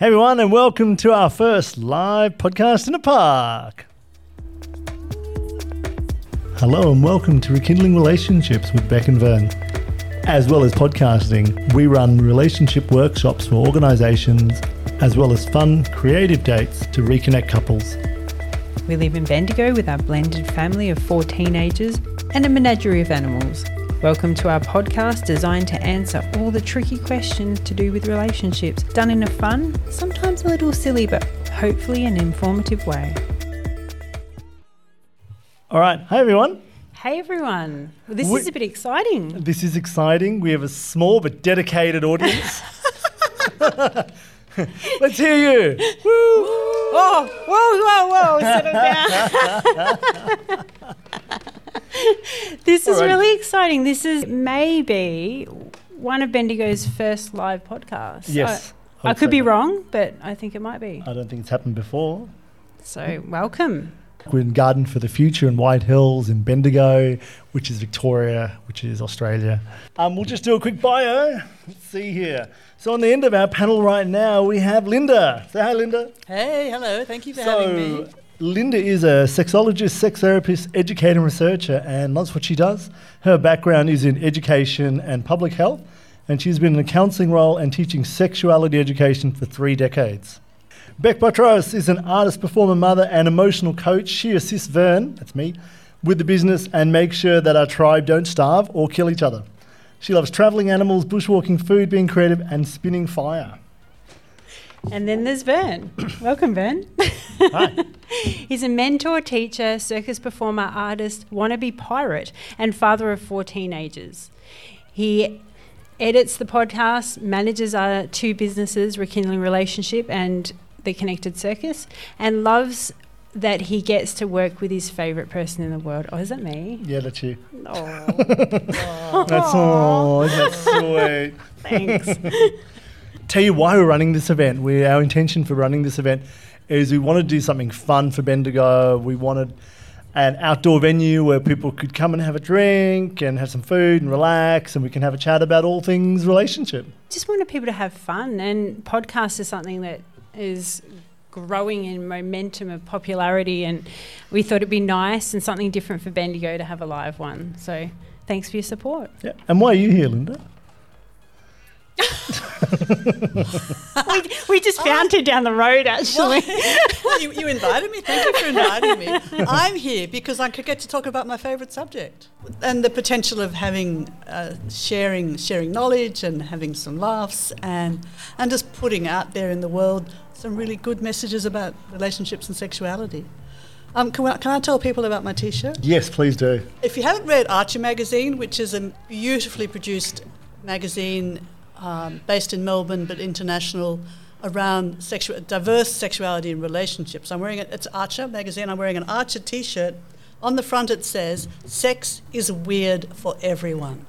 Hey everyone, and welcome to our first live podcast in a park. Hello, and welcome to Rekindling Relationships with Beck and Vern. As well as podcasting, we run relationship workshops for organisations, as well as fun, creative dates to reconnect couples. We live in Bendigo with our blended family of four teenagers and a menagerie of animals. Welcome to our podcast designed to answer all the tricky questions to do with relationships, done in a fun, sometimes a little silly, but hopefully an informative way. All right, hi everyone. Hey everyone, well, this We- is a bit exciting. This is exciting. We have a small but dedicated audience. Let's hear you. Woo! Oh, whoa, whoa, whoa, settle down. this is Alrighty. really exciting. This is maybe one of Bendigo's first live podcasts. Yes. I, I could say be that. wrong, but I think it might be. I don't think it's happened before. So, welcome. We're in Garden for the Future in White Hills in Bendigo, which is Victoria, which is Australia. Um, we'll just do a quick bio. Let's see here. So on the end of our panel right now, we have Linda. Say hi, Linda. Hey, hello. Thank you for having me. Linda is a sexologist, sex therapist, educator, and researcher, and that's what she does. Her background is in education and public health, and she's been in a counselling role and teaching sexuality education for three decades. Beck Botros is an artist, performer, mother, and emotional coach. She assists Vern, that's me, with the business and makes sure that our tribe don't starve or kill each other. She loves travelling animals, bushwalking, food, being creative, and spinning fire. And then there's Vern. Welcome, Vern. Hi. He's a mentor, teacher, circus performer, artist, wannabe pirate, and father of four teenagers. He edits the podcast, manages our two businesses, Rekindling Relationship and The Connected Circus, and loves that he gets to work with his favourite person in the world. Oh, is that me? Yeah, that's you. Oh, That's all. Isn't that sweet? thanks. Tell you why we're running this event. We, our intention for running this event is we want to do something fun for Bendigo. We wanted an outdoor venue where people could come and have a drink and have some food and relax, and we can have a chat about all things relationship. just wanted people to have fun and podcast is something that is growing in momentum of popularity and we thought it'd be nice and something different for Bendigo to have a live one so thanks for your support Yeah. And why are you here, Linda? We, we just found her down the road actually well, you, you invited me. Thank you for inviting me. I'm here because I could get to talk about my favourite subject and the potential of having uh, sharing sharing knowledge and having some laughs and and just putting out there in the world some really good messages about relationships and sexuality. Um, can, I, can I tell people about my T-shirt? Yes, please do. If you haven't read Archer magazine, which is a beautifully produced magazine um, based in Melbourne but international around sexu- diverse sexuality and relationships, I'm wearing it. It's Archer magazine. I'm wearing an Archer T-shirt. On the front it says, "Sex is weird for everyone,"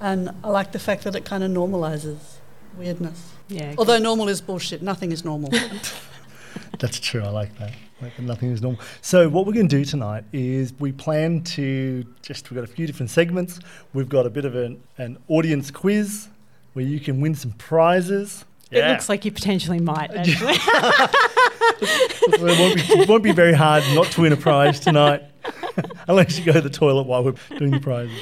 and I like the fact that it kind of normalizes weirdness. yeah Although normal is bullshit. Nothing is normal. That's true. I like that. Like nothing is normal. So what we're going to do tonight is we plan to just we've got a few different segments. We've got a bit of an, an audience quiz where you can win some prizes. it looks like you potentially might actually it won't be, it won't be very hard not to win a prize tonight, unless you go to the toilet while we're doing the prizes.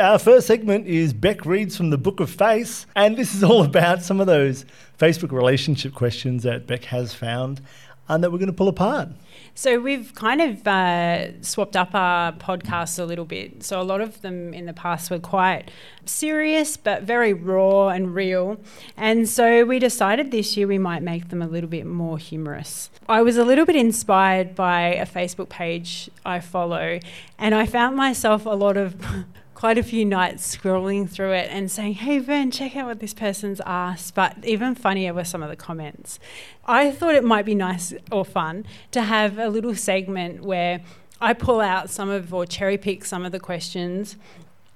Our first segment is Beck reads from the Book of Face, and this is all about some of those Facebook relationship questions that Beck has found and that we're going to pull apart. So we've kind of uh, swapped up our podcasts a little bit. So a lot of them in the past were quite serious, but very raw and real. And so we decided this year we might make them a little bit more humorous. I was a little bit inspired by a Facebook page I follow, and I found myself a lot of quite a few nights scrolling through it and saying, Hey, Vern, check out what this person's asked. But even funnier were some of the comments. I thought it might be nice or fun to have a little segment where I pull out some of or cherry pick some of the questions.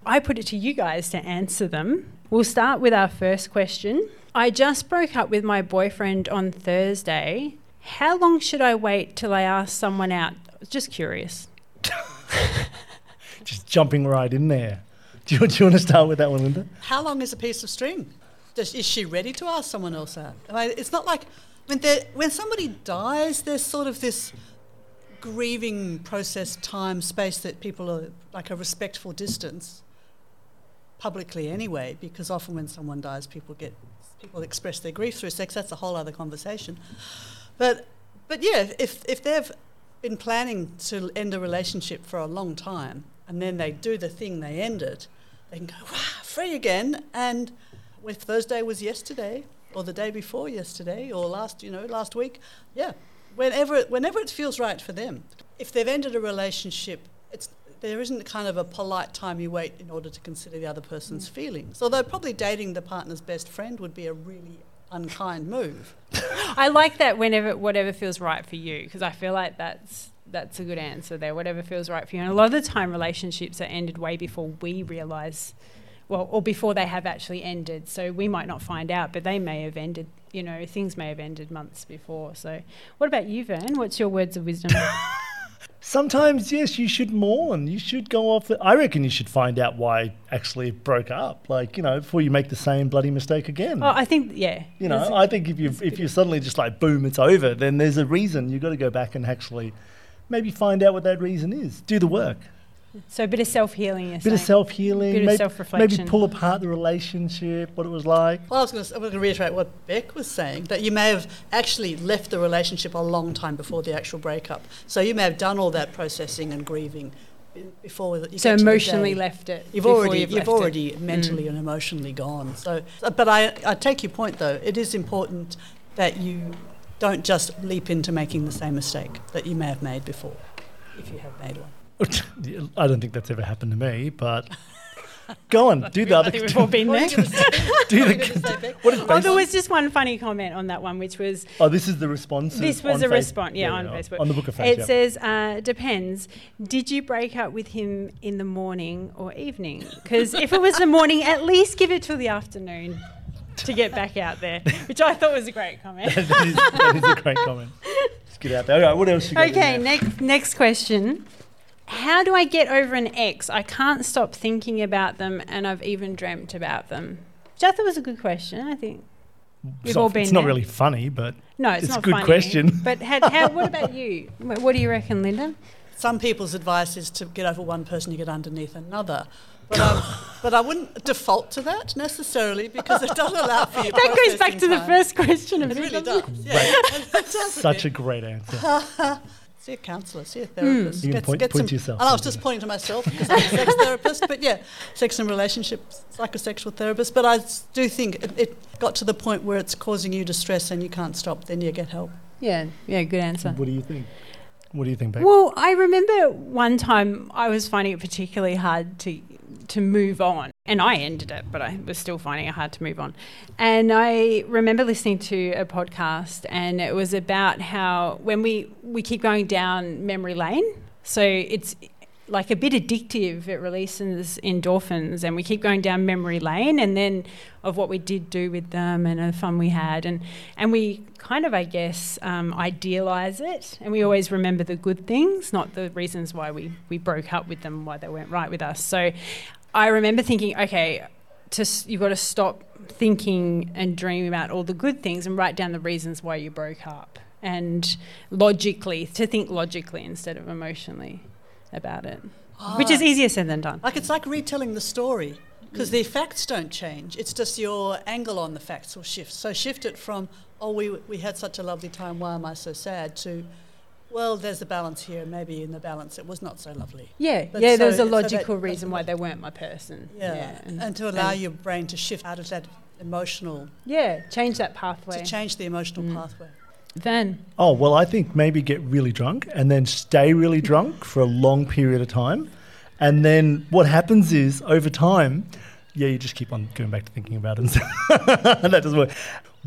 I put it to you guys to answer them. We'll start with our first question. I just broke up with my boyfriend on Thursday. How long should I wait till I ask someone out? Just curious. Just jumping right in there. Do you, do you want to start with that one, Linda? How long is a piece of string? Does, is she ready to ask someone else out? I mean, it's not like When, when somebody dies, there's sort of this grieving process, time, space that people are like a respectful distance publicly anyway, because often when someone dies, people get people express their grief through sex. That's a whole other conversation. But but yeah, if if they've been planning to end a relationship for a long time and then they do the thing, they end it, they can go wow, free again. And if Thursday was yesterday, or the day before yesterday, or last you know last week, yeah, whenever it, whenever it feels right for them. If they've ended a relationship, it's there isn't kind of a polite time you wait in order to consider the other person's mm. feelings. Although probably dating the partner's best friend would be a really unkind move. I like that whenever whatever feels right for you because I feel like that's that's a good answer there. Whatever feels right for you. And a lot of the time, relationships are ended way before we realize, well, or before they have actually ended. So we might not find out, but they may have ended. You know, things may have ended months before. So, what about you, Vern? What's your words of wisdom? Sometimes, yes, you should mourn. You should go off. I reckon you should find out why actually it broke up. Like you know, before you make the same bloody mistake again. oh, I think yeah. you know, I think if you if you're suddenly just like boom, it's over, then there's a reason. You've got to go back and actually maybe find out what that reason is. Do the work. so a bit of self healing. A bit of self healing. Bit of maybe, self-reflection. maybe pull apart the relationship, what it was like. Well, I was going to, I was going to reiterate what Beck was saying that you may have actually left the relationship a long time before the actual breakup. So you may have done all that processing and grieving before you So get to the emotionally day. left it. You've already you've you've, left it. already mentally and emotionally gone. So, uh, but I I take your point though. It is important that you don't just leap into making the same mistake that you may have made before, if you have made one. I don't think that's ever happened to me, but go on, do the other. think we've all been there. you gonna say? do What are you the. gonna say, Beck? What is Oh, there was just one funny comment on that one, which was Oh, this is the response. this was a response, yeah, on Facebook. On the book of Facebook. It yeah. says, uh, depends. Did you break up with him in the morning or evening? Because if it was the morning, at least give it till the afternoon to get back out there, which I thought was a great comment. that, is, that is a great comment. Let's get out there. All right, what else you got? Okay, next next question. How do I get over an ex? I can't stop thinking about them, and I've even dreamt about them. Which I thought was a good question. I think It's we've not- all been It's not really funny, but no, it's, It's a good funny. question. But how, how, what about you? What do you reckon, Linda? Some people's advice is to get over one person, you get underneath another. But, um, but I wouldn't default to that necessarily because it doesn't allow for you. That goes back to the first question. Of It really doesn't does. Yeah, it does. such a great answer. See a counsellor, see a therapist. You can point- point some, to yourself, And I was just pointing to myself because I'm a sex therapist, but yeah, sex and relationships, psychosexual therapist. But I do think it, it got to the point where it's causing you distress and you can't stop, then you get help. Yeah, yeah, good answer. What do you think? What do you think, Beck? Well, I remember one time I was finding it particularly hard to to move on, and I ended it, but I was still finding it hard to move on. And I remember listening to a podcast, and it was about how when we we keep going down memory lane, so it's like a bit addictive. It releases endorphins, and we keep going down memory lane, and then of what we did do with them and the fun we had, and and we kind of, I guess, um, idealize it, and we always remember the good things, not the reasons why we we broke up with them, why they weren't right with us. So, I remember thinking, okay. To, you've got to stop thinking and dreaming about all the good things and write down the reasons why you broke up and logically to think logically instead of emotionally about it which is ah. easier said than done Like it's like retelling the story because the facts don't change. It's just your angle on the facts will shift. So shift it from, oh, we, we had such a lovely time, why am I so sad, to, well, there's a balance here. Maybe in the balance it was not so lovely. yeah But yeah so- there's a so that- logical reason why they weren't my person Yeah. and, and, to allow and- your brain to shift out of that emotional, yeah change that pathway to change the emotional Mm. pathway. then Oh, well, I think maybe get really drunk and then stay really drunk for a long period of time. And then what happens is over time, yeah, you just keep on going back to thinking about it. and that doesn't work.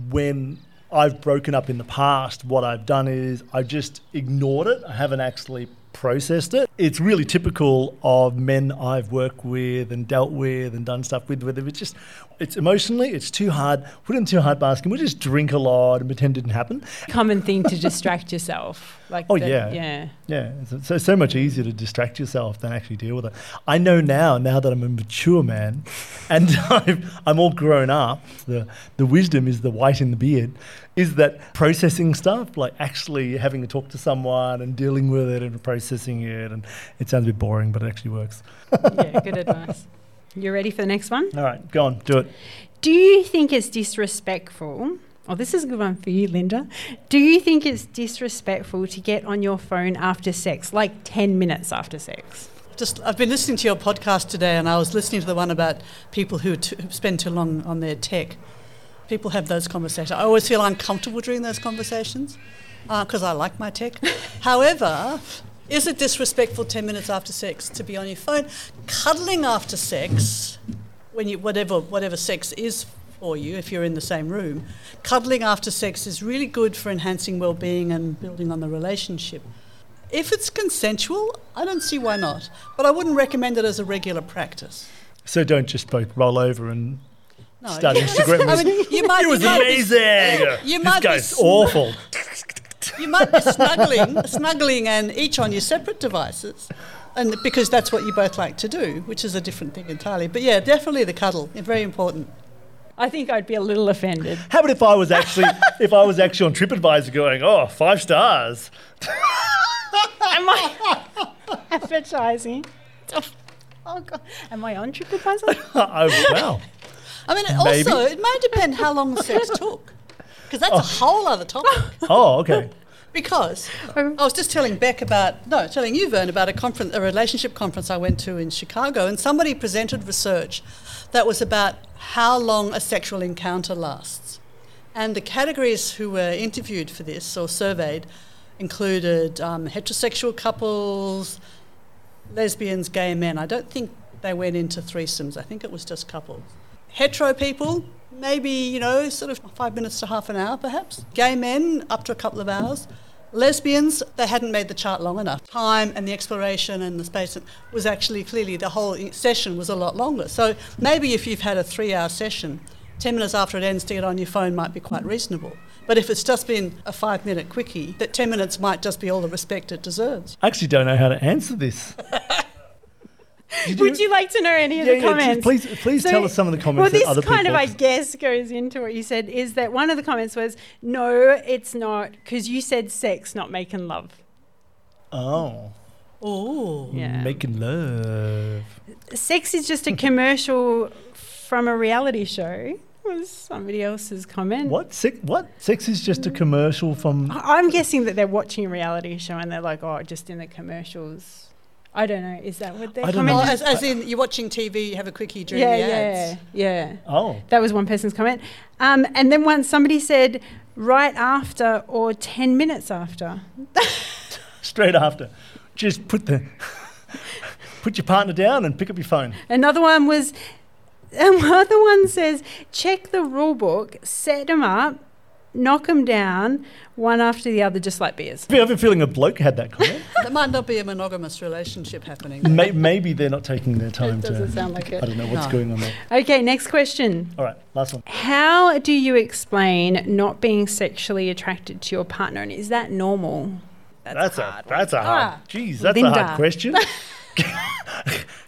When I've broken up in the past, what I've done is I've just ignored it. I haven't actually processed it. It's really typical of men I've worked with and dealt with and done stuff with, where it's just, it's emotionally, it's too hard. Put it in too hard basket. We'll just drink a lot and pretend it didn't happen. Common thing to distract yourself. Like Oh, the- yeah. yeah. Yeah, it's so so much easier to distract yourself than actually deal with it. I know now, now that I'm a mature man, and I'm, I'm all grown up. The the wisdom is the white in the beard, is that processing stuff, like actually having to talk to someone and dealing with it and processing it, and it sounds a bit boring, but it actually works. yeah, good advice. You ready for the next one? All right, go on, do it. Do you think it's disrespectful? Oh, this is a good one for you, Linda. Do you think it's disrespectful to get on your phone after sex, like 10 minutes after sex? Just, I've been listening to your podcast today, and I was listening to the one about people who, t- who spend too long on their tech. People have those conversations. I always feel uncomfortable during those conversations uh, because I like my tech. However, is it disrespectful 10 minutes after sex to be on your phone? Cuddling after sex, when you, whatever, whatever sex is for you, if you're in the same room, cuddling after sex is really good for enhancing well being and building on the relationship. If it's consensual, I don't see why not. But I wouldn't recommend it as a regular practice. So don't just both roll over and No, start Instagram. I mean, you might, it was you be- amazing. you this might be guy's sn- awful. you might be snuggling, snuggling, and each on your separate devices, and because that's what you both like to do, which is a different thing entirely. But yeah, definitely the cuddle, very important. I think I'd be a little offended. How about if I was actually if I was actually on TripAdvisor going, oh, five stars. Am I advertising? Oh, God. Am I on TripAdvisor? Oh, I, wow. I mean, Maybe. also it may depend how long the sex took, because that's a whole other topic. Oh, okay. Because I was just telling Beck about, no, telling you, Vern, about a conference, a relationship conference I went to in Chicago, and somebody presented research that was about how long a sexual encounter lasts. And the categories who were interviewed for this or surveyed included um, heterosexual couples, lesbians, gay men. I don't think they went into threesomes, I think it was just couples. Hetero people, maybe, you know, sort of five minutes to half an hour perhaps. Gay men, up to a couple of hours. Lesbians, they hadn't made the chart long enough. Time and the exploration and the space was actually clearly the whole session was a lot longer. So maybe if you've had a three hour session, 10 minutes after it ends to get on your phone might be quite reasonable. But if it's just been a five minute quickie, that 10 minutes might just be all the respect it deserves. I actually don't know how to answer this. Did Would you like to know any of Yeah, the yeah, comments? please, please So- tell us some of the comments. Well, comments this that other kind people. of, I guess, goes into what you said. Is that one of the comments was, "No, it's not," because you said sex, not making love. oh, Oh. Yeah. making love. Sex is just a commercial from a reality show. Was somebody else's comment? What? Sex, what? Sex is just a commercial from. I'm guessing that they're watching a reality show and they're like, "Oh, just in the commercials." I don't know. Is that what they're I don't Oh, know. commenting? as, as in you're watching TV, you have a quickie during Yeah, the yeah, ads. yeah. Oh, That was one person's comment. Um, and then once somebody said right after or 10 minutes after. straight after. Just put the. put your partner down and pick up your phone. Another one was, another one says, check the rule book, set them up, knock them down, one after the other, just like beers. I have a feeling a bloke had that comment. That might not be a monogamous relationship happening. May, maybe they're not taking their time It doesn't to. sound like it. I don't know what's No. going on there. Okay, next question. All right, last one. How do you explain not being sexually attracted to your partner? And is that normal? That's, a hard that's a one. hard. Ah, Geez, that's a hard question.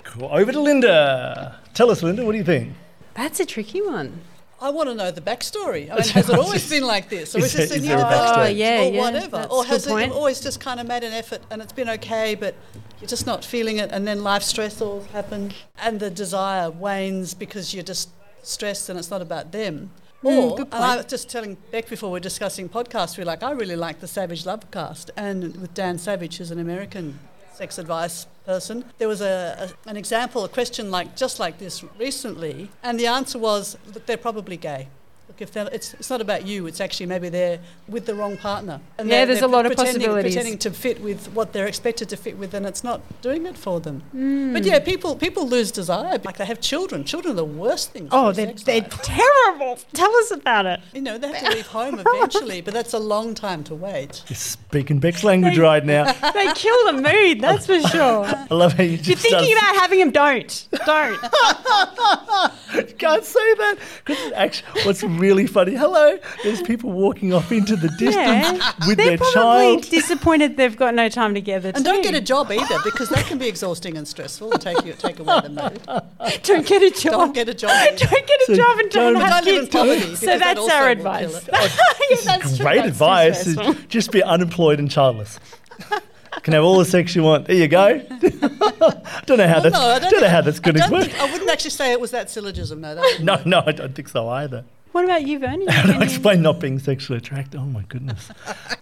Cool. Over to Linda. Tell us, Linda. What do you think? That's a tricky one. I want to know the backstory. I mean, has it always been like this, or Is is, this there- a new there a backstory? Oh, yeah, or yeah, whatever, or has it point. always just kind of made an effort and it's been okay, but you're just not feeling it, and then life stressors happen, and the desire wanes because you're just stressed, and it's not about them. Mm, Or, good and I was just telling Beck before we are discussing podcasts, we're like, I really like the Savage Love cast, and with Dan Savage, who's an American sex advice person. There was a, a an example, a question like just like this recently, and the answer was that they're probably gay. Look, if they're- it's, it's not about you, it's actually maybe they're with the wrong partner. And Yeah, they're- there's they're a lot of pretending, possibilities. Pretending to fit with what they're expected to fit with, and it's not doing it for them. Hmm. But yeah, people people lose desire. Like they have children. Children are the worst things. Oh, they're, they're terrible. Tell us about it. You know, they have to leave home eventually, but that's a long time to wait. You're speaking Beck's language right now. They kill the mood, that's for sure. I love how you just If you're thinking start- about having them, don't. Don't. You can't say that because actually, what's really funny? Hello, there's people walking off into the distance Yeah. with They're their probably child. disappointed they've got no time together. And don't get a job either, because that can be exhausting and stressful and take you take away the mood. Don't get a job. Don't get a job. Don't get a So job and don't, don't- have Don't live in kids. poverty, So because that that's our advice. kill Yeah, that's is true. great That's advice. is just be unemployed and childless. Can have all the sex you want. There you go. don't know how that's. no, I don't, don't know how that's going I, to work. think- I wouldn't actually say it was that syllogism. No, that No, no, I don't think so either. What about you, Vernie? How do I explain not being sexually attracted? Oh my goodness,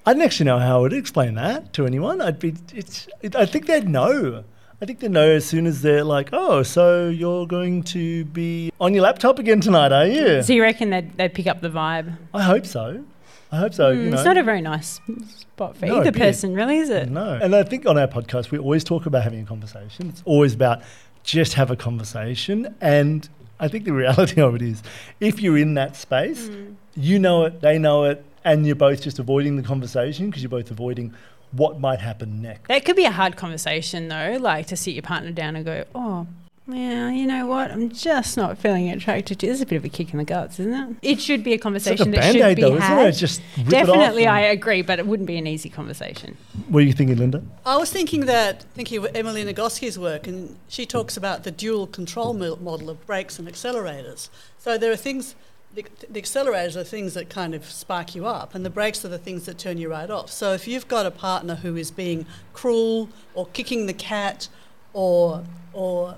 I didn't actually know how I would explain that to anyone. I'd be, it's, it, I think they'd know. I think they know as soon as they're like, oh, so you're going to be on your laptop again tonight, are you? So you reckon they'd, they'd pick up the vibe? I hope so. I hope so. you Mm, know. It's not a very nice spot for No, either person, really, is it? No. And I think on our podcast, we always talk about having a conversation. It's always about just have a conversation. And I think the reality of it is if you're in that space, Mm. you know it, they know it, and you're both just avoiding the conversation because you're both avoiding what might happen next. That could be a hard conversation, though, like to sit your partner down and go, oh, well, you know what? I'm just not feeling attracted to you. This is a bit of a kick in the guts, isn't it? It should be a It's like a conversation that should be though, had. isn't it? Just rip it off Definitely, I agree, but it wouldn't be an easy conversation. What are you thinking, Linda? I was thinking that, thinking of Emily Nagoski's work, and she talks about the dual control model of brakes and accelerators. So there are things, the, the accelerators are things that kind of spark you up, and the brakes are the things that turn you right off. So if you've got a partner who is being cruel, or kicking the cat, or or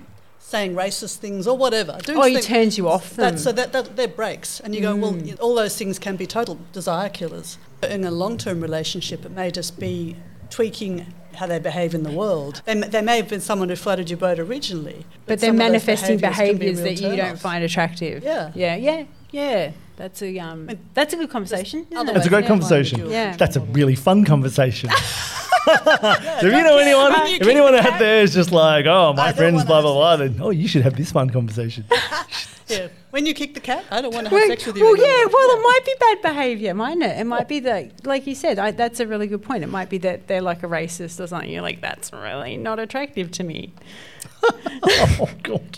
saying racist things, or whatever, doing Oh, he turns you off. That, so that, that they're breaks, and you go, well, Mm. you- all those things can be total desire killers. In a long-term relationship, it may just be tweaking how they behave in the world. They, they may have been someone who floated your boat originally, but they're some of those manifesting behaviours behaviours that you don't find attractive. Yeah. Yeah, yeah, yeah. That's a um, that's a good conversation. isn't it? That's a ways great to conversation. Yeah. That's a really fun conversation. Yeah, So if you know care anyone, when you if anyone out there is just like, oh, my friends, blah blah blah, sex. then oh, you should have this fun conversation. Yeah. When you kick the cat, I don't want to have Well, sex with you. well, anymore. yeah, well, it might be bad behaviour, mightn't it? It might be that, like you said, I, that's a really good point. It might be that they're like a racist or something. You're like, that's really not attractive to me. oh god.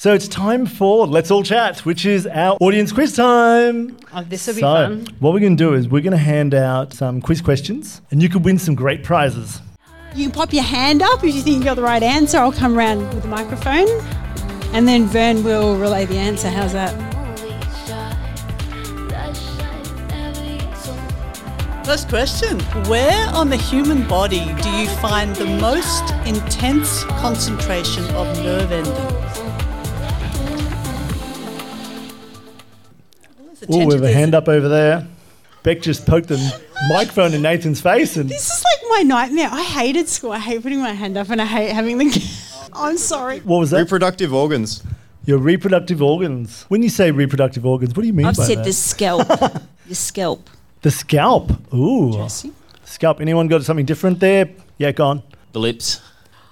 So it's time for Let's All Chat, which is our audience quiz time. Oh, this will be fun. what we're going to do is we're going to hand out some quiz questions, and you could win some great prizes. You can pop your hand up if you think you got the right answer. I'll come around with the microphone, and then Vern will relay the answer. How's that? First question Where on the human body do you find the most intense concentration of nerve endings? Oh, we have a hand up over there. Beck just poked the microphone in Nathan's face, and This is like my nightmare. I hated school. I hate putting my hand up, and I hate having the. I'm sorry. what was that? Reproductive organs. Your reproductive organs. When you say reproductive organs, what do you mean I've by said that? the scalp. the scalp. The scalp. Ooh, Jesse? scalp. Anyone got something different there? Yeah, go on. The lips.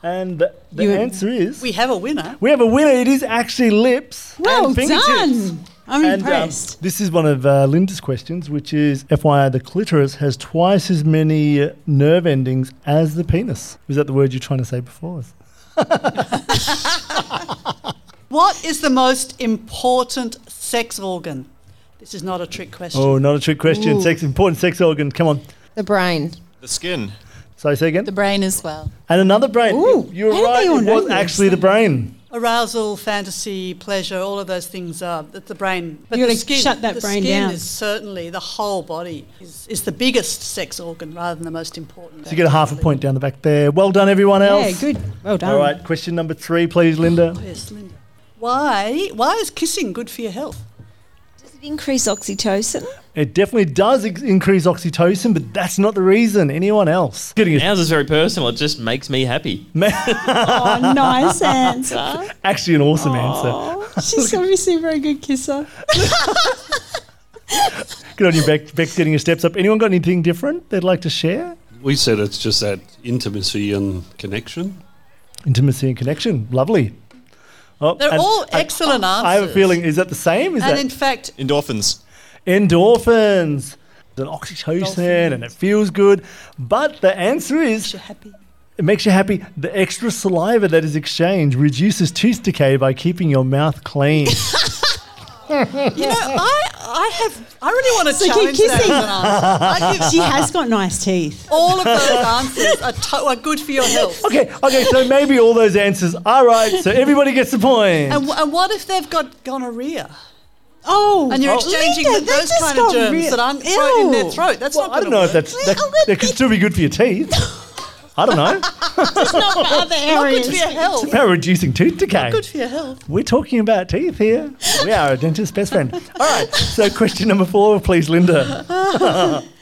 And the, the You- answer is We have a winner. we have a winner. It is actually lips. Well and fingertips. done. I'm And, um, impressed. this is one of uh, Linda's questions, which is FYI, the clitoris has twice as many uh, nerve endings as the penis. Was that the word you're trying to say before? What is the most important sex organ? This is not a trick question. Oh, not a trick question. Ooh. Sex, important sex organ. Come on. The brain. The skin. So say again. The brain as well. and another brain. Ooh, You're how right. they It was actually the brain. Arousal, fantasy, pleasure, all of those things are that the brain. But You the skin, shut that the brain skin down. is certainly the whole body is, is the biggest sex organ rather than the most important. So you get a half a point down the back there. Well done, everyone else. Yeah, good. Well done. All right, question number three, please, Linda. Yes, Linda. Why? Why is kissing good for your health? Does it increase oxytocin? It definitely does ex- increase oxytocin, but that's not the reason. Anyone else? Getting a, Ours is very personal. It just makes me happy. Oh, nice answer. actually an awesome answer. Oh, she's obviously a very good kisser. Good on you, Beck. Beck's getting your steps up. Anyone got anything different they'd like to share? We said it's just that intimacy and connection. Intimacy and connection. Lovely. Oh, They're and all I- excellent answers. I have a feeling, is that the same? Is and that in fact, Endorphins. endorphins? An oxytocin and it feels good. But the answer is it makes you're happy. it makes you happy. The extra saliva that is exchanged reduces tooth decay by keeping your mouth clean. You know, I, I have, I really want to So keep challenge that kissing. an answer. I She has got nice teeth. all of those answers are, to- are good for your health. okay, okay, so maybe all those answers are right, so everybody gets the point. And, w- and what if they've got gonorrhea? Oh, And you're Oh. exchanging Linda, th- those kind of germs real- that aren't throat in their throat. That's well, not I don't gonna know if that's that, that could still be good for your teeth. I don't know. It's not for other not good areas. for your health. About reducing tooth decay. Good for your health. We're talking about teeth here. We are a dentist's best friend. All right. So, question number four, please, Linda.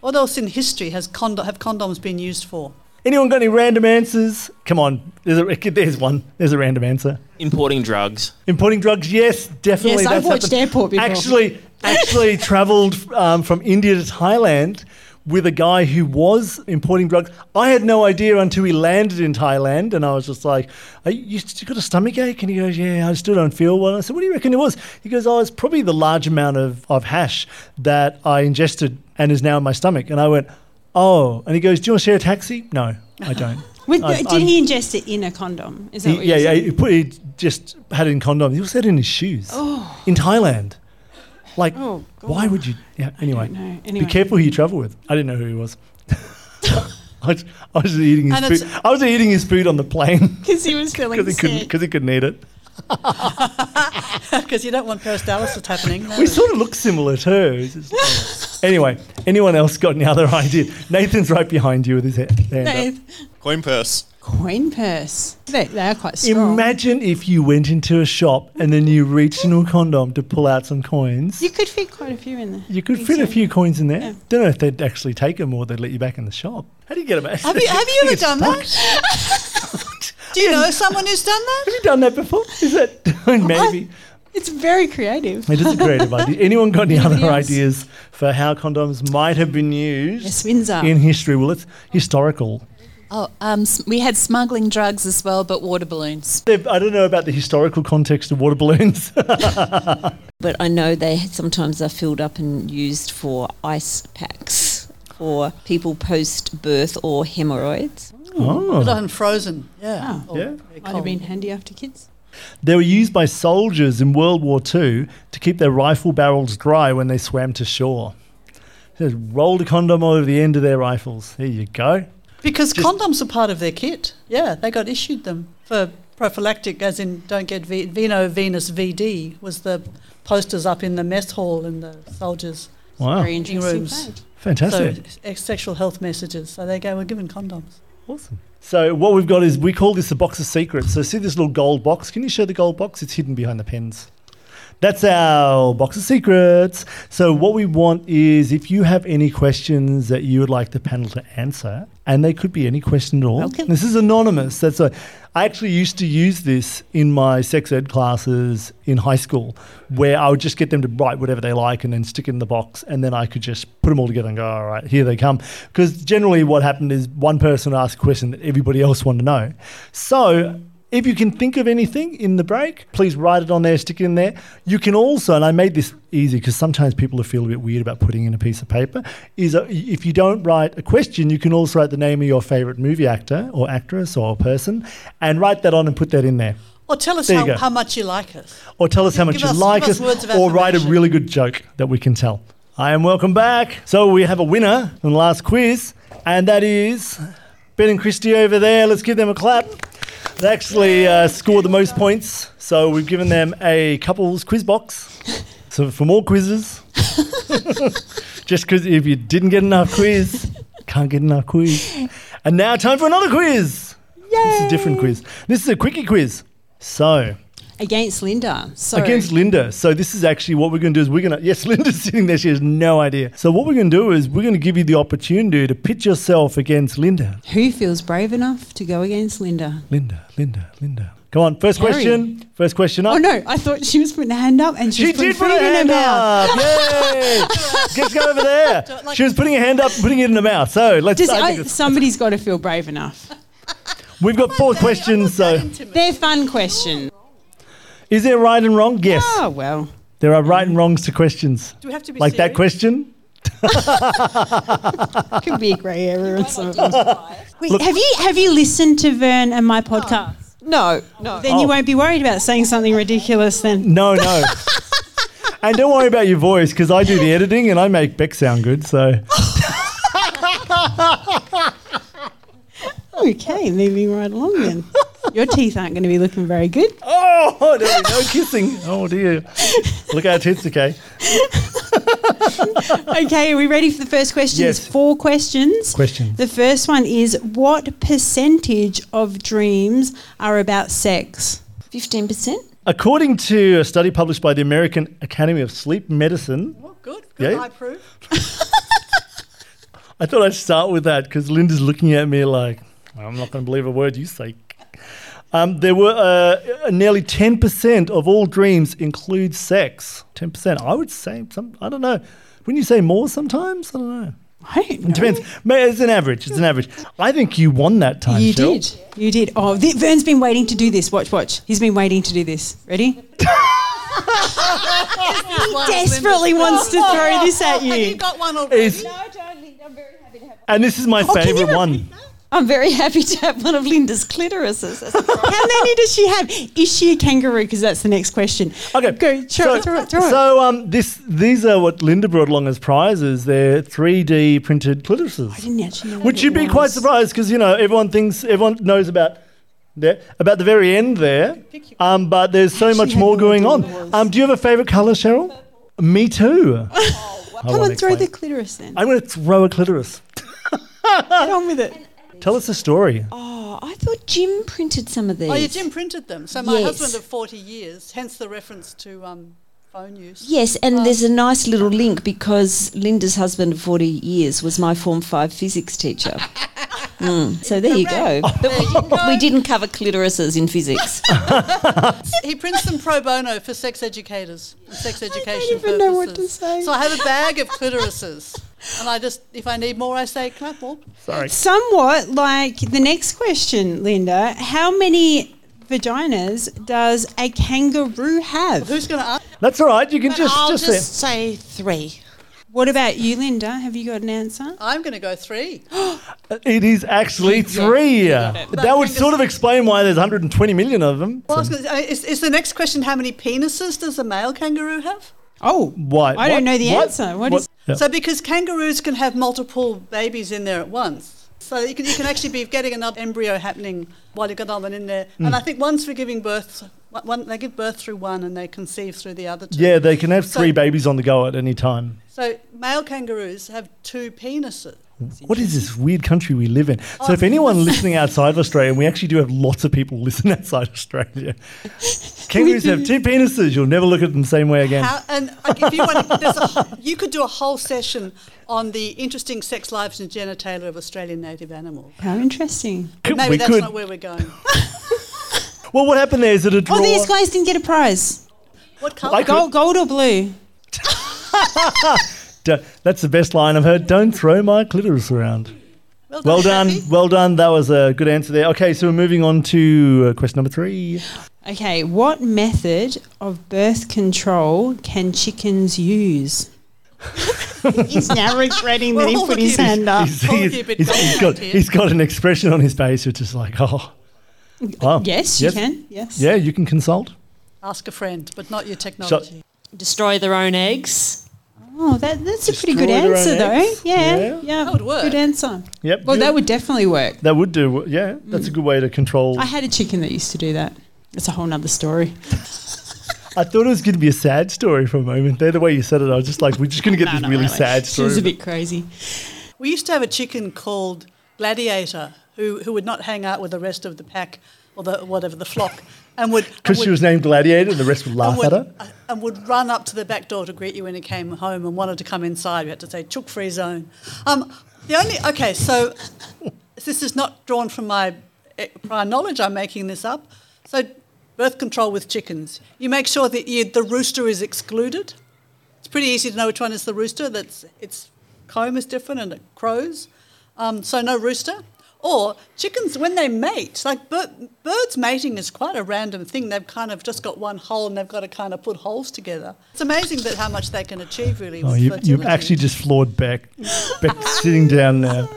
What else in history has condo- have condoms been used for? Anyone got any random answers? Come on. There's, a, there's one. There's a random answer. Importing drugs. Importing drugs? Yes, definitely. Yes, I've watched happened. Airport before. Actually, actually travelled um, from India to Thailand with a guy who was importing drugs. I had no idea until he landed in Thailand, and I was just like, Are you, you got a stomach ache? And he goes, Yeah, I still don't feel well. I said, What do you reckon it was? He goes, Oh, it's probably the large amount of, of hash that I ingested and is now in my stomach. And I went, Oh. And he goes, Do you want to share a taxi? No, I don't. With, I- did I'm- he ingest it in a condom? Is that He- what yeah, yeah. He, put, he just had it in condoms. He also had it in his shoes Oh. in Thailand. Like, Oh, why would you? Yeah. Anyway. Anyway. be careful who you travel with. I didn't know who he was. I, was I was eating his food. I was eating his food on the plane Because he was feeling because he sick. because he couldn't eat it. Because you don't want peristalsis happening. No. We sort of look similar too. Just- anyway, anyone else got any other idea? Nathan's right behind you with his head. hand up. Coin purse. Coin purse. They, they are quite strong. Imagine if you went into a shop and then you reached into a condom to pull out some coins. you could fit quite a few in there. You could fit a few coins in there. Yeah. Don't know if they'd actually take them or they'd let you back in the shop. How do you get them? Have you, have you ever done that? Do you know someone who's done that? Have you done that before? Is that maybe? It's very creative. It is a creative idea. Anyone got any other ideas for how condoms might have been used Yes, in history? Well, it's historical. Oh, um, we had smuggling drugs as well, but water balloons. I don't know about the historical context of water balloons. But I know they sometimes are filled up and used for ice packs for people post birth or hemorrhoids. oh. Done frozen. Yeah. Oh. Yeah. Might have been handy after kids. They were used by soldiers in World War II to keep their rifle barrels dry when they swam to shore. Just rolled a condom over the end of their rifles. There you go. Because Just- condoms are part of their kit. Yeah, they got issued them for prophylactic, as in don't get v- Veno Venus VD was the posters up in the mess hall in the soldiers. Wow. Very rooms. fact. Fantastic. So sexual health messages. So they go, we're given condoms. Awesome. So what we've got is we call this the box of secrets. So see this little gold box? Can you show the gold box? It's hidden behind the pens. That's our box of secrets. So what we want is if you have any questions that you would like the panel to answer, and they could be any question at all. Okay. This is anonymous. That's a, I actually used to use this in my sex ed classes in high school, where I would just get them to write whatever they like and then stick it in the box, and then I could just put them all together and go, all right, here they come. Because generally, what happened is one person asked a question that everybody else wanted to know. So if you can think of anything in the break, please write it on there, stick it in there. You can also, and I made this easy because sometimes people feel a bit weird about putting in a piece of paper, is uh, if you don't write a question, you can also write the name of your favorite movie actor or actress or person and write that on and put that in there. Or tell us how, how much you like us. Or tell us how much Give you us- like us, us or write a really good joke that we can tell. Hi, and welcome back. So we have a winner in the last quiz, and that is Ben and Christy over there. Let's give them a clap. They actually uh, scored the most points, so we've given them a couples quiz box. So for more quizzes, just because if you didn't get enough quiz, can't get enough quiz. And now time for another quiz. Yay. This is a different quiz. This is a quickie quiz. So Against Linda. So against Linda. So this is actually what we're going to do is we're going to yes, Linda's sitting there. She has no idea. So what we're going to do is we're going to give you the opportunity to pitch yourself against Linda. who feels brave enough to go against Linda? Linda, Linda, Linda. Come on, first Harry. question. First question up. Oh no, I thought she was putting her hand up and she, She was putting did put her in her hand mouth. up. Yay! Just go over there. Like- She was putting her hand up, and putting it in her mouth. So let's. Just, I I, somebody's got to feel brave enough. we've got four questions. So, They're fun questions. Is there right and wrong? Yes, Oh well. there are right and mm-hmm. wrongs to questions. Do we have to be Like that serious? question. Could be a grey area and so Wait, have you have you listened to Vern and my podcast? No, no. Then you Oh. won't be worried about saying something ridiculous then. No, no. and don't worry about your voice because I do the editing and I make Beck sound good. So Okay, moving right along then. Your teeth aren't going to be looking very good. oh, there we go, kissing. Oh dear. Look out, tits. Okay. Okay, are we ready for the first question? Yes. There's four questions. Questions. The first one is what percentage of dreams are about sex? 15%? According to a study published by the American Academy of Sleep Medicine, Oh, good. Good. Yeah. I approve. I thought I'd start with that because Linda's looking at me like, I'm not going to believe a word you say. Um, there were uh, nearly 10% of all dreams include sex. 10%. I would say, some, I don't know. Wouldn't you say more sometimes? I don't know. I don't It depends. May- It's an average. It's an average. I think you won that time. You Cheryl. did. You did. Oh, th- Vern's been waiting to do this. Watch, watch. He's been waiting to do this. Ready? He desperately wants to throw this at Have you you. got one already? Is- no, I don't think I'm very happy to have one. and this is my Oh, can you favourite re- one. I'm very happy to have one of Linda's clitorises. How many does she have? Is she a kangaroo? Because that's the next question. Okay, Go, throw so, it, throw it, throw it. So um, this these are what Linda brought along as prizes. They're 3D printed clitorises. I didn't actually know Which you'd be quite surprised because you know everyone thinks everyone knows about there about the very end there, um, but there's so much more going on. was. Um, do you have a favourite colour, Cheryl? Me too. I Come won't on, throw the clitoris then. I'm going to throw a clitoris. Get on with it. Tell us a story. Oh, I thought Jim printed some of these. Oh, yeah, Jim printed them. So my Yes. husband of 40 years, hence the reference to um, phone use. Yes, and there's a nice little link because Linda's husband of 40 years was my Form 5 physics teacher. Mm, So there you go. There you go. We didn't cover clitorises in physics. He prints them pro bono for sex educators sex education even know what to purposes. say. So I have a bag of clitorises. And I just, if I need more, I say, can I have more? Sorry. Somewhat like the next question, Linda. How many vaginas does a kangaroo have? Who's going to ask? That's all right. You can just I'll just, just, say. say three. What about you, Linda? Have you got an answer? I'm going to go three. Uh, it is actually three. That would sort of explain why there's 120 million of them. Well, I was gonna say, is, is the next question how many penises does a male kangaroo have? Oh, what? I don't know the What? answer. What is? Yeah. So because kangaroos can have multiple babies in there at once. So you can, you can actually be getting another embryo happening while you've got another one in there. Hmm. And I think one's for giving birth, one- one, they give birth through one and they conceive through the other two. Yeah, they can have So- three babies on the go at any time. So male kangaroos have two penises. What is this weird country we live in? So, Oh, if anyone listening outside of Australia, and we actually do have lots of people listen outside Australia, kangaroos have two penises. You'll never look at them the same way again. How, and like, if you want, a, you could do a whole session on the interesting sex lives and genitalia of Australian native animals. How interesting. But maybe that's could. not where we're going. Well, what happened there is it a draw? Oh, these guys didn't get a prize. What colour? I could- Gold, gold or blue? D- That's the best line I've heard. Don't throw my clitoris around. Well done, Happy? well done. That was a good answer there. Okay, so we're moving on to uh, question number three. Okay, what method of birth control can chickens use? He's now regretting that he put his looking- hand up. He's, he's- he's- he's cold got, he's got an expression on his face which is like, oh, oh Yes, you can. Yes. Yeah, you can consult. Ask a friend, but not your technology. Destroy their own eggs. Oh, that, that's a pretty good Destroy their own answer, though. eggs? Yeah, Yeah. yeah. That would work. Good answer. Yep. Well, good. that would definitely work. that would do. Yeah, that's a mm. good way to control. I I, had a chicken that used to do that. It's a whole nother story. I thought it was going to be a sad story for a moment. There, the way you said it, I was just like, we're just going to get No, this really, really. sad story. It was a bit crazy. We used to have a chicken called Gladiator who, who would not hang out with the rest of the pack or the whatever the flock and would Because she was named Gladiator and the rest would laugh would, at her. and would run up to the back door to greet you when he came home and wanted to come inside. We had to say chook free zone. Um, the only okay, so this is not drawn from my eh, prior knowledge. I'm making this up. So birth control with chickens. You make sure that you, the rooster is excluded. It's pretty easy to know which one is the rooster. That's its comb is different and it crows. Um, so no rooster. Or chickens, when they mate, like bir- birds mating is quite a random thing. They've kind of just got one hole and they've got to kind of put holes together. It's amazing that how much they can achieve, really. Oh, you, you've actually just floored Beck. Beck's sitting down now.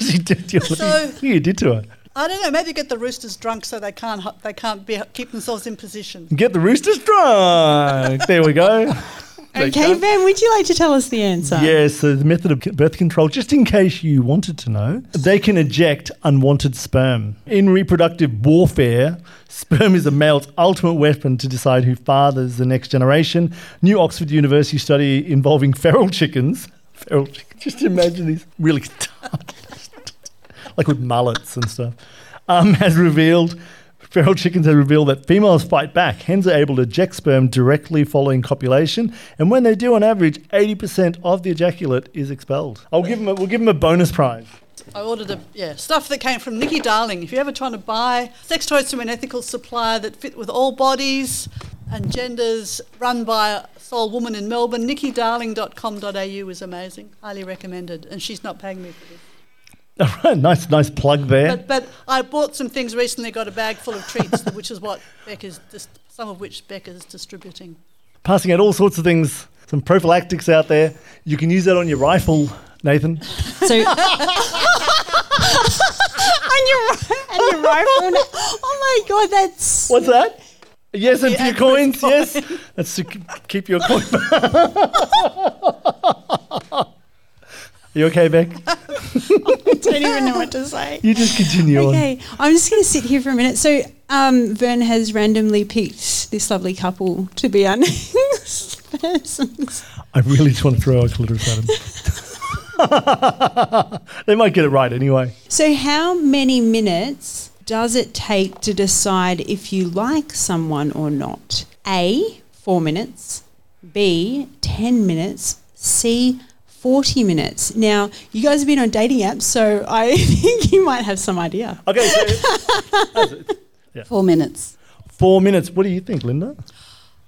she did, you, So- you did to her. I don't know. Maybe get the roosters drunk so they can't they can't be, keep themselves in position. Get the roosters drunk. there we go. Okay, Ben, would you like to tell us the answer? Yes, so the method of birth control, just in case you wanted to know, they can eject unwanted sperm. In reproductive warfare, sperm is a male's ultimate weapon to decide who fathers the next generation. New Oxford University study involving feral chickens. Feral chickens. Just imagine these really like with mullets and stuff, um, has revealed feral chickens have revealed that females fight back. Hens are able to eject sperm directly following copulation, and when they do, on average, 80% of the ejaculate is expelled. I'll give them a, we'll give them a bonus prize. I ordered a yeah stuff that came from Nikki Darling. If you're ever trying to buy sex toys from an ethical supplier that fit with all bodies and genders, run by a soul woman in Melbourne, nikkidarling.com.au is amazing. Highly recommended, and she's not paying me for this. All right, nice, nice plug there. But, but I bought some things recently. Got a bag full of treats, which is what Beck is, dis- some of which Beck is distributing. Passing out all sorts of things, some prophylactics out there. You can use that on your rifle, Nathan. So, on your and your rifle. Oh my god, that's What's that? Yes, and The for your Aquis coins, yes. That's to keep your coin. You okay, Beck? I don't even know what to say. You just continue on. Okay, I'm just going to sit here for a minute. So, um, Vern has randomly picked this lovely couple to be our next persons. I really just want to throw a clitoris at them. they might get it right anyway. So, how many minutes does it take to decide if you like someone or not? A, four minutes. B, 10 minutes. C, 40 minutes. Now, you guys have been on dating apps, so I think you might have some idea. Okay, so Four minutes. four minutes. What do you think, Linda?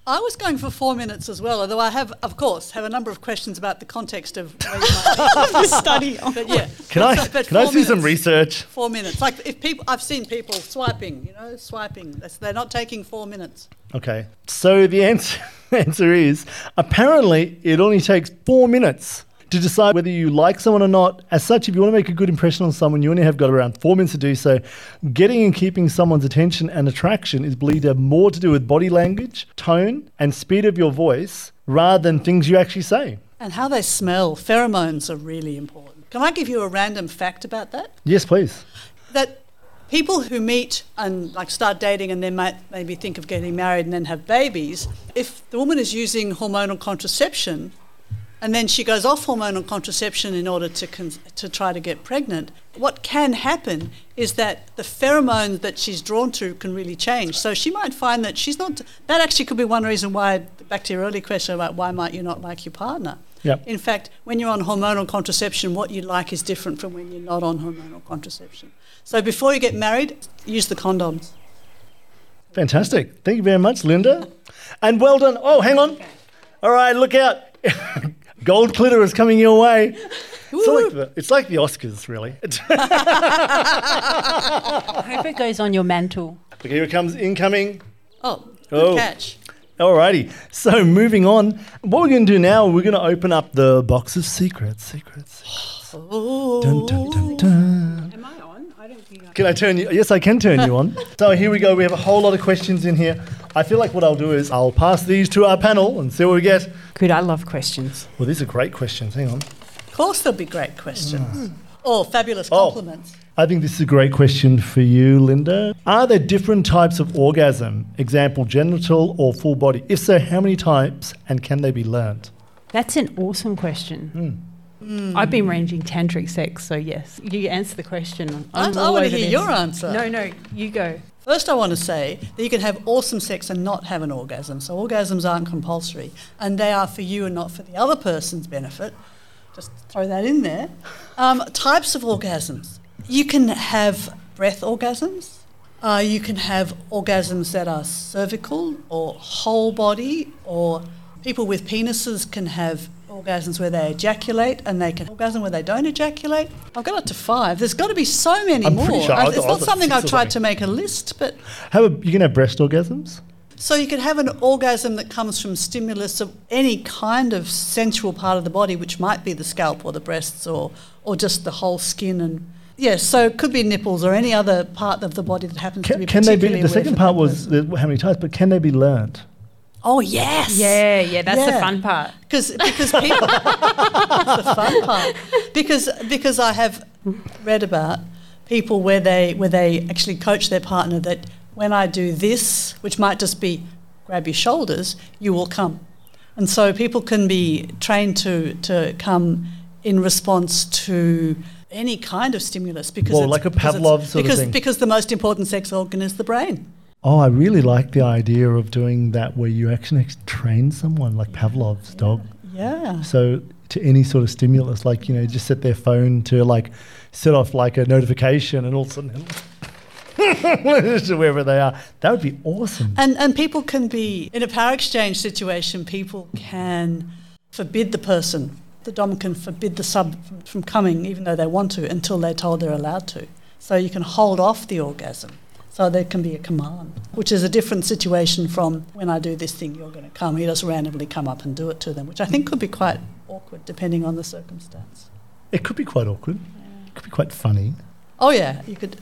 I was going for four minutes as well, although I have, of course, have a number of questions about the context of where you might be. study. But yeah, Can I but can I four see some research? Four minutes. Like if people, I've seen people swiping. You know, swiping. That's, they're not taking four minutes. Okay. So the answer answer is apparently it only takes four minutes to decide whether you like someone or not. As such, if you want to make a good impression on someone, you only have got around four minutes to do so. Getting and keeping someone's attention and attraction is believed to have more to do with body language, tone, and speed of your voice rather than things you actually say. And how they smell. Pheromones are really important. Can I give you a random fact about that? Yes, please. That people who meet and like start dating and then might maybe think of getting married and then have babies, if the woman is using hormonal contraception and then she goes off hormonal contraception in order to con- to try to get pregnant, what can happen is that the pheromones that she's drawn to can really change. So she might find that she's not. That actually could be one reason why. Back to your earlier question about why might you not like your partner. Yep. In fact, when you're on hormonal contraception, what you like is different from when you're not on hormonal contraception. So before you get married, use the condoms. Fantastic. Thank you very much, Linda. And well done. Oh, hang on. All right, look out. Gold clitoris coming your way. It's like, the, it's like the Oscars, really. I hope it goes on your mantel. okay, here it comes incoming. Oh, good Oh. catch. Alrighty. So moving on. What we're going to do now, we're going to open up the box of secrets. Secrets. Oh. Dun, dun, dun, Can I turn you? Yes, I can turn you on. So here we go. We have a whole lot of questions in here. I feel like what I'll do is I'll pass these to our panel and see what we get. Good, I love questions. Well, these are great questions. Hang on. Of course, there'll be great questions. Mm. Oh, fabulous compliments. Oh. compliments. I think this is a great question for you, Linda. Are there different types of orgasm? Example, genital or full body? If so, how many types and can they be learnt? That's an awesome question. Hmm. I've been ranging tantric sex, so yes, you answer the question. I'm I- I wanna hear this. your answer. No, no, you go. First, I want to say that you can have awesome sex and not have an orgasm. So, orgasms aren't compulsory, and they are for you and not for the other person's benefit. Just throw that in there. Um, types of orgasms. You can have breath orgasms, Uh, you can have orgasms that are cervical or whole body, or people with penises can have orgasms where they ejaculate and they can orgasm where they don't ejaculate. I've got up to five. There's got to be so many I'm more. sure I- it's got- not I've something I've tried to make a list, but How you can have breast orgasms? so you can have an orgasm that comes from stimulus of any kind of sensual part of the body, which might be the scalp or the breasts or or just the whole skin and. Yeah, so it could be nipples or any other part of the body that happens to Can, be can they be? The second part was how many times, but can they be learned? Oh yes. Yeah, yeah, that's the fun part. Because because people that's the fun part. Because because I have read about people where they where they actually coach their partner that when I do this, which might just be grab your shoulders, you will come. And so people can be trained to to come in response to any kind of stimulus because Well, it's- like a because it's- Pavlov sort of because, thing. because the most important sex organ is the brain. Oh, I really like the idea of doing that where you actually train someone like Pavlov's dog. Yeah. So to any sort of stimulus, like you know, just set their phone to like set off like a notification, and all of a sudden, wherever they are, that would be awesome. And and people can be in a power exchange situation. People can forbid the person. The dom can forbid the sub from, from coming, even though they want to, until they're told they're allowed to. So you can hold off the orgasm. So there can be a command, which is a different situation from when I do this thing, you're going to come. He just randomly come up and do it to them, which I think could be quite awkward depending on the circumstance. It could be quite awkward. It could be quite funny. Oh yeah, you could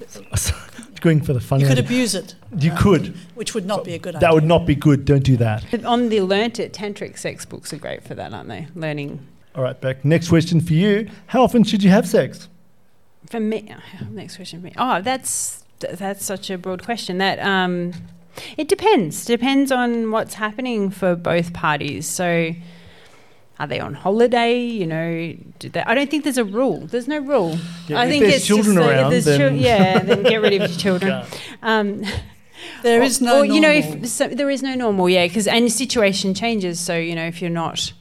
Going for the funny. you could idea. abuse it, You um, could. which would not be a good idea. That would not be good. Don't do that. But on the Learnt It, tantric sex books are great for that, aren't they? Learning. All right, Beck. Next question for you: How often should you have sex? For me, uh, next question for me. Oh, that's th- that's such a broad question. That um, it depends. Depends on what's happening for both parties. So, are they on holiday? You know, do they, I don't think there's a rule. There's no rule. Yeah, I if think there's it's children just, around, there's then- yeah, then get rid of your children. Um, There or- is no or, you know, if so, there is no normal, yeah, because and your situation changes. So you know, if you're not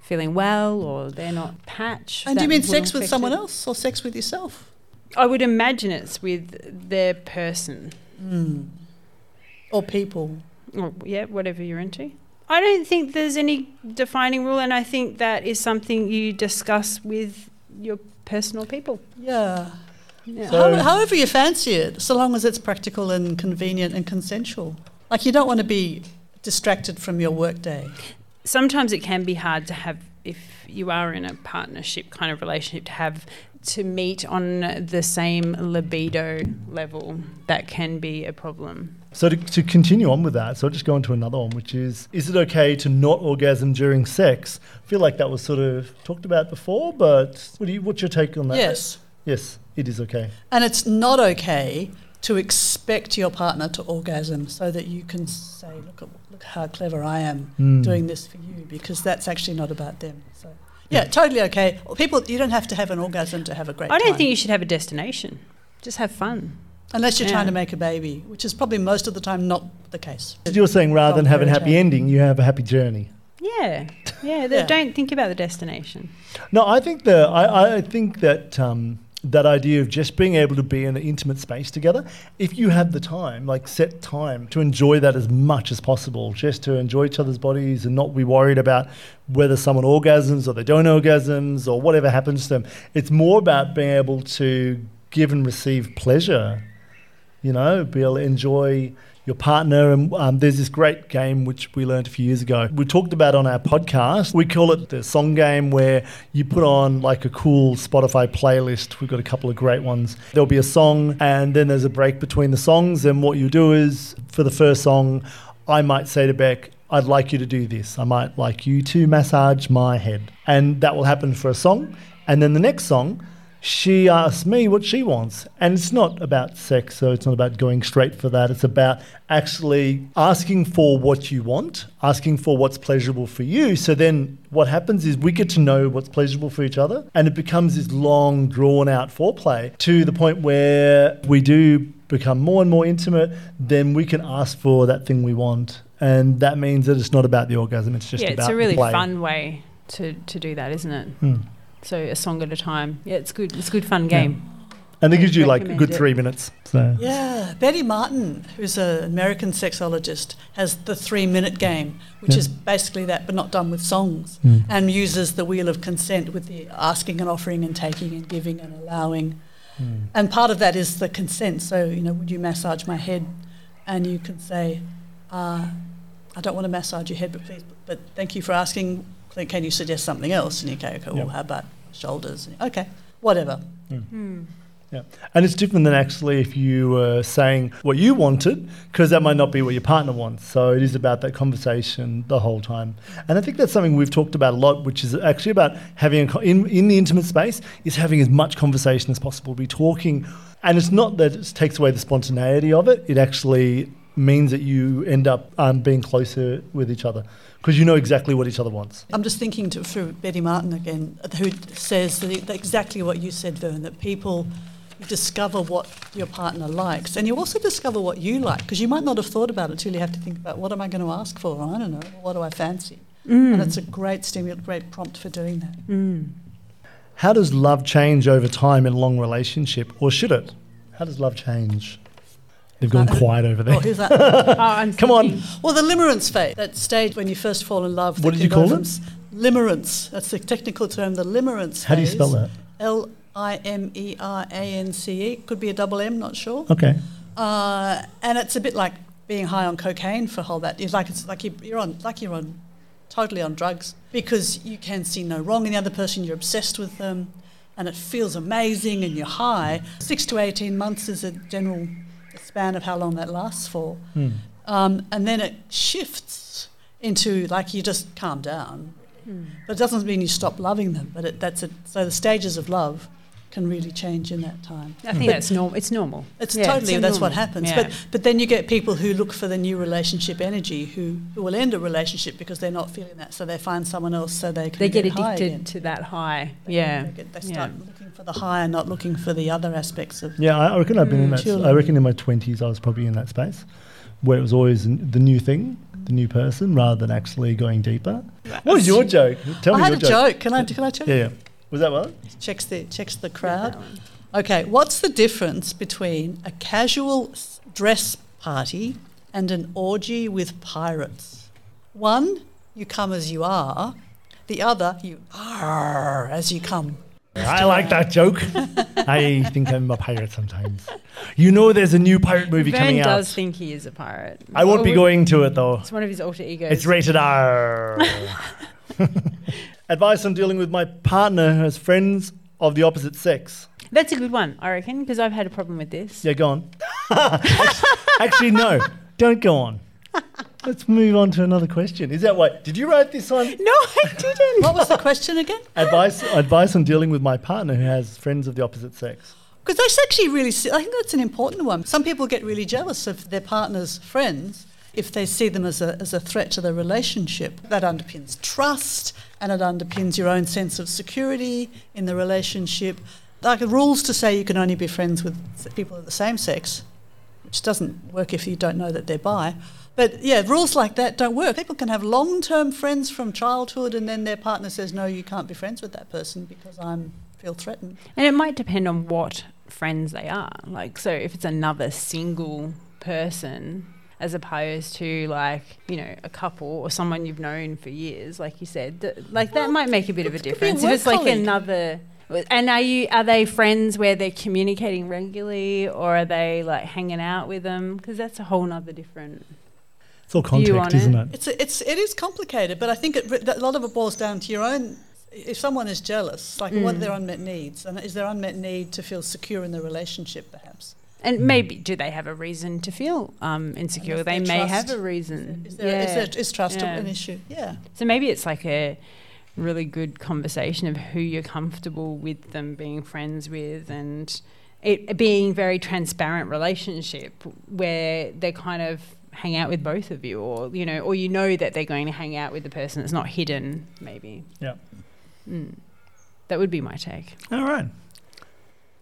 feeling well or they're not patch. And do you mean will sex with someone it. else or sex with yourself? I would imagine it's with their person. Hmm. Or people? Or, yeah, whatever you're into. I don't think there's any defining rule, and I think that is something you discuss with your personal people. Yeah. Yeah. So- How, however you fancy it, so long as it's practical and convenient and consensual. Like you don't want to be distracted from your workday. Sometimes it can be hard to have, if you are in a partnership kind of relationship, to have to meet on the same libido level. That can be a problem. So to, to continue on with that, so I'll just go on to another one, which is: Is it okay to not orgasm during sex? I feel like that was sort of talked about before, but what do you, what's your take on that? Yes. Yes, it is okay. And it's not okay to expect your partner to orgasm so that you can say, look, at, look how clever I am Mm. doing this for you, because that's actually not about them. So, yeah, totally okay. People, you don't have to have an orgasm to have a great I don't time. think you should have a destination. Just have fun. Unless you're Yeah. trying to make a baby, which is probably most of the time not the case. You're saying rather than Not have a happy challenging. ending, you have a happy journey. Yeah, yeah. Yeah. Don't think about the destination. No, I think the I, I think that um, that idea of just being able to be in an intimate space together, if you have the time, like set time to enjoy that as much as possible, just to enjoy each other's bodies and not be worried about whether someone orgasms or they don't orgasms or whatever happens to them. It's more about being able to give and receive pleasure. You know, be able to enjoy your partner. And um, there's this great game which we learned a few years ago. We talked about on our podcast. We call it the song game, where you put on like a cool Spotify playlist. We've got a couple of great ones. There'll be a song, and then there's a break between the songs. And what you do is, for the first song, I might say to Beck, I'd like you to do this. I might like you to massage my head. And that will happen for a song. And then the next song, she asks me what she wants. And it's not about sex, so it's not about going straight for that. It's about actually asking for what you want, asking for what's pleasurable for you. So then what happens is we get to know what's pleasurable for each other, and it becomes this long, drawn out foreplay to the point where we do become more and more intimate, then we can ask for that thing we want. And that means that it's not about the orgasm, it's just yeah, about it's a really play. fun way to, to do that, isn't it? Hmm. So a song at a time. Yeah, it's good. It's a good fun game. And it gives you like a Recommend good it. three minutes. So Yeah, Betty Martin, who's an American sexologist, has the three minute game, which Yeah. is basically that, but not done with songs, Mm. and uses the wheel of consent with the asking and offering and taking and giving and allowing. Mm. And part of that is the consent. So, you know, would you massage my head? And you can say, uh, I don't want to massage your head, but please, but thank you for asking. Can- Can you suggest something else? And you go, oh, okay, well, Yep. how about shoulders? Okay, whatever. Hmm. Hmm. Yeah, and it's different than actually if you were saying what you wanted, because that might not be what your partner wants. So it is about that conversation the whole time. And I think that's something we've talked about a lot, which is actually about having a, co- in in the intimate space is having as much conversation as possible. Be talking, and it's not that it takes away the spontaneity of it. It actually means that you end up um, being closer with each other because you know exactly what each other wants. I'm just thinking to, through Betty Martin again, who says that that exactly what you said, Vern, that people discover what your partner likes, and you also discover what you like, because you might not have thought about it till you have to think about what am I going to ask for? I don't know. What do I fancy? And it's a great stimulant, great prompt for doing that. How does love change over time in a long relationship, or should it? How does love change? They've gone Uh, quiet over there. Oh, who's that? Oh, Come on. well, the limerence phase, that stage when you first fall in love. What did you call it? Limerence. That's the technical term. The limerence. Phase. How do you spell that? L I M E R A N C E. Could be a double M. Not sure. Okay. Uh, and it's a bit like being high on cocaine for a whole that. It's like it's like you're on like you're on totally on drugs because you can see no wrong in the other person. You're obsessed with them, and it feels amazing, and you're high. Six to eighteen months is a general span of how long that lasts for, Hmm. um, and then it shifts into like you just calm down. But it doesn't mean you stop loving them. But it, that's it. So the stages of love can really change in that time. I think that's normal. It's normal. It's Yeah, totally it's that's what happens. Yeah. But but then you get people who look for the new relationship energy who, who will end a relationship because they're not feeling that, so they find someone else so they can they get high addicted again. to that high. They- Yeah. get, they Yeah. start looking for the high and not looking for the other aspects of. Yeah, I I reckon I've been in that. I reckon in my twenties, I was probably in that space where it was always n- the new thing, the new person, rather than actually going deeper. What was your joke? Tell I me had your a joke. Can I can I check? Yeah, yeah. Was that what? Checks the checks the crowd. Okay, what's the difference between a casual dress party and an orgy with pirates? One, you come as you are. The other, you are as you come. I like that joke. I think I'm a pirate sometimes. You know, there's a new pirate movie Vern coming out. does think he is a pirate. I won't be Or- going to it though. It's one of his alter egos. It's rated R. Advice on dealing with my partner who has friends of the opposite sex. That's a good one, I reckon, because I've had a problem with this. Yeah, go on. Actually, no, don't go on. Let's move on to another question. Is that what? Did you write this on? No, I didn't. What was the question again? advice advice on dealing with my partner who has friends of the opposite sex. Because that's actually really, se- I think that's an important one. Some people get really jealous of their partner's friends if they see them as a, as a threat to the relationship. That underpins trust and it underpins your own sense of security in the relationship. Like the rules to say you can only be friends with people of the same sex, which doesn't work if you don't know that they're bi. But yeah, rules like that don't work. People can have long term friends from childhood and then their partner says, no, you can't be friends with that person because I am feel threatened. And it might depend on what friends they are. Like, so if it's another single person, as opposed to like you know a couple or someone you've known for years, like you said, th- like that Well, might make a bit of a difference. If it's like colleague. another. And are you are they friends where they're communicating regularly, or are they like hanging out with them? Because that's a whole other different. It's all context, isn't it. it? It's it's it is complicated, but I think it, a lot of it boils down to your own. If someone is jealous, like what are their unmet needs, and is their unmet need to feel secure in the relationship, perhaps? And maybe do they have a reason to feel um, insecure? They they may trust- have a reason. Is there, is, Yeah. there, is trust Yeah. an issue? Yeah. So maybe it's like a really good conversation of who you're comfortable with them being friends with and it being very transparent relationship where they're kind of hang out with both of you or you know or you know that they're going to hang out with the person that's not hidden maybe Yeah. mm. that would be my take All right.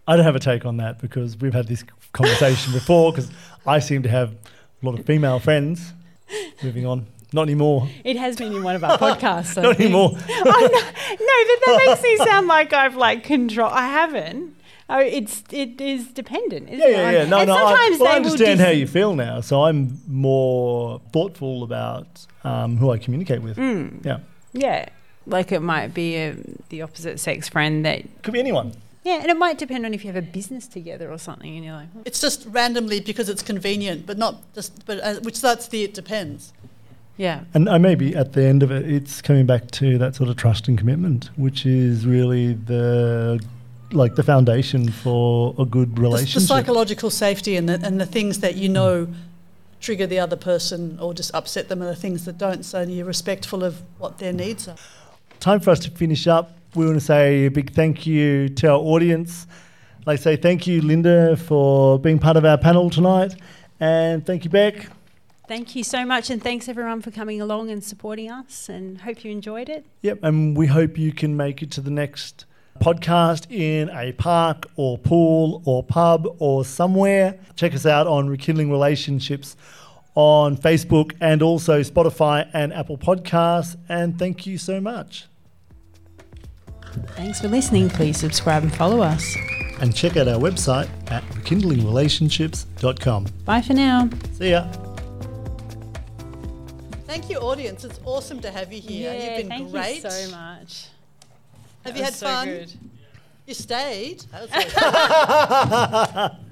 I don't have a take on that because we've had this conversation before because I seem to have a lot of female friends. Moving on. Not anymore. it has been in one of our podcasts Not anymore. oh, no, no, but that makes me sound like I've like control. I haven't. Oh, it's it is dependent, isn't Yeah, yeah, it? yeah. No, and no. I, sometimes well, I they understand dis- how you feel now, so I'm more thoughtful about um, who I communicate with. Mm. Yeah, Yeah, like it might be a, the opposite sex friend that. could be anyone. Yeah, and it might depend on if you have a business together or something, and you're like, "Hmm, It's just randomly because it's convenient, but not just. But uh, which that's the it depends. yeah, And uh, maybe at the end of it, it's coming back to that sort of trust and commitment, which is really the like the foundation for a good relationship. the psychological safety and the and the things that you know trigger the other person or just upset them, and the things that don't. So you're respectful of what their needs are. Time for us to finish up. We want to say a big thank you to our audience. Like say thank you, Linda, for being part of our panel tonight, and thank you, Beck. thank you so much, and thanks everyone for coming along and supporting us, and hope you enjoyed it. Yep, and we hope you can make it to the next podcast in a park or pool or pub or somewhere. Check us out on Rekindling Relationships on Facebook and also Spotify and Apple Podcasts. And thank you so much. Thanks for listening. Please subscribe and follow us. And check out our website at rekindlingrelationships.com. Bye for now. See ya. Thank you, audience. It's awesome to have you here. You've been thank great. you so much. Have you had so fun? good. You stayed. That was very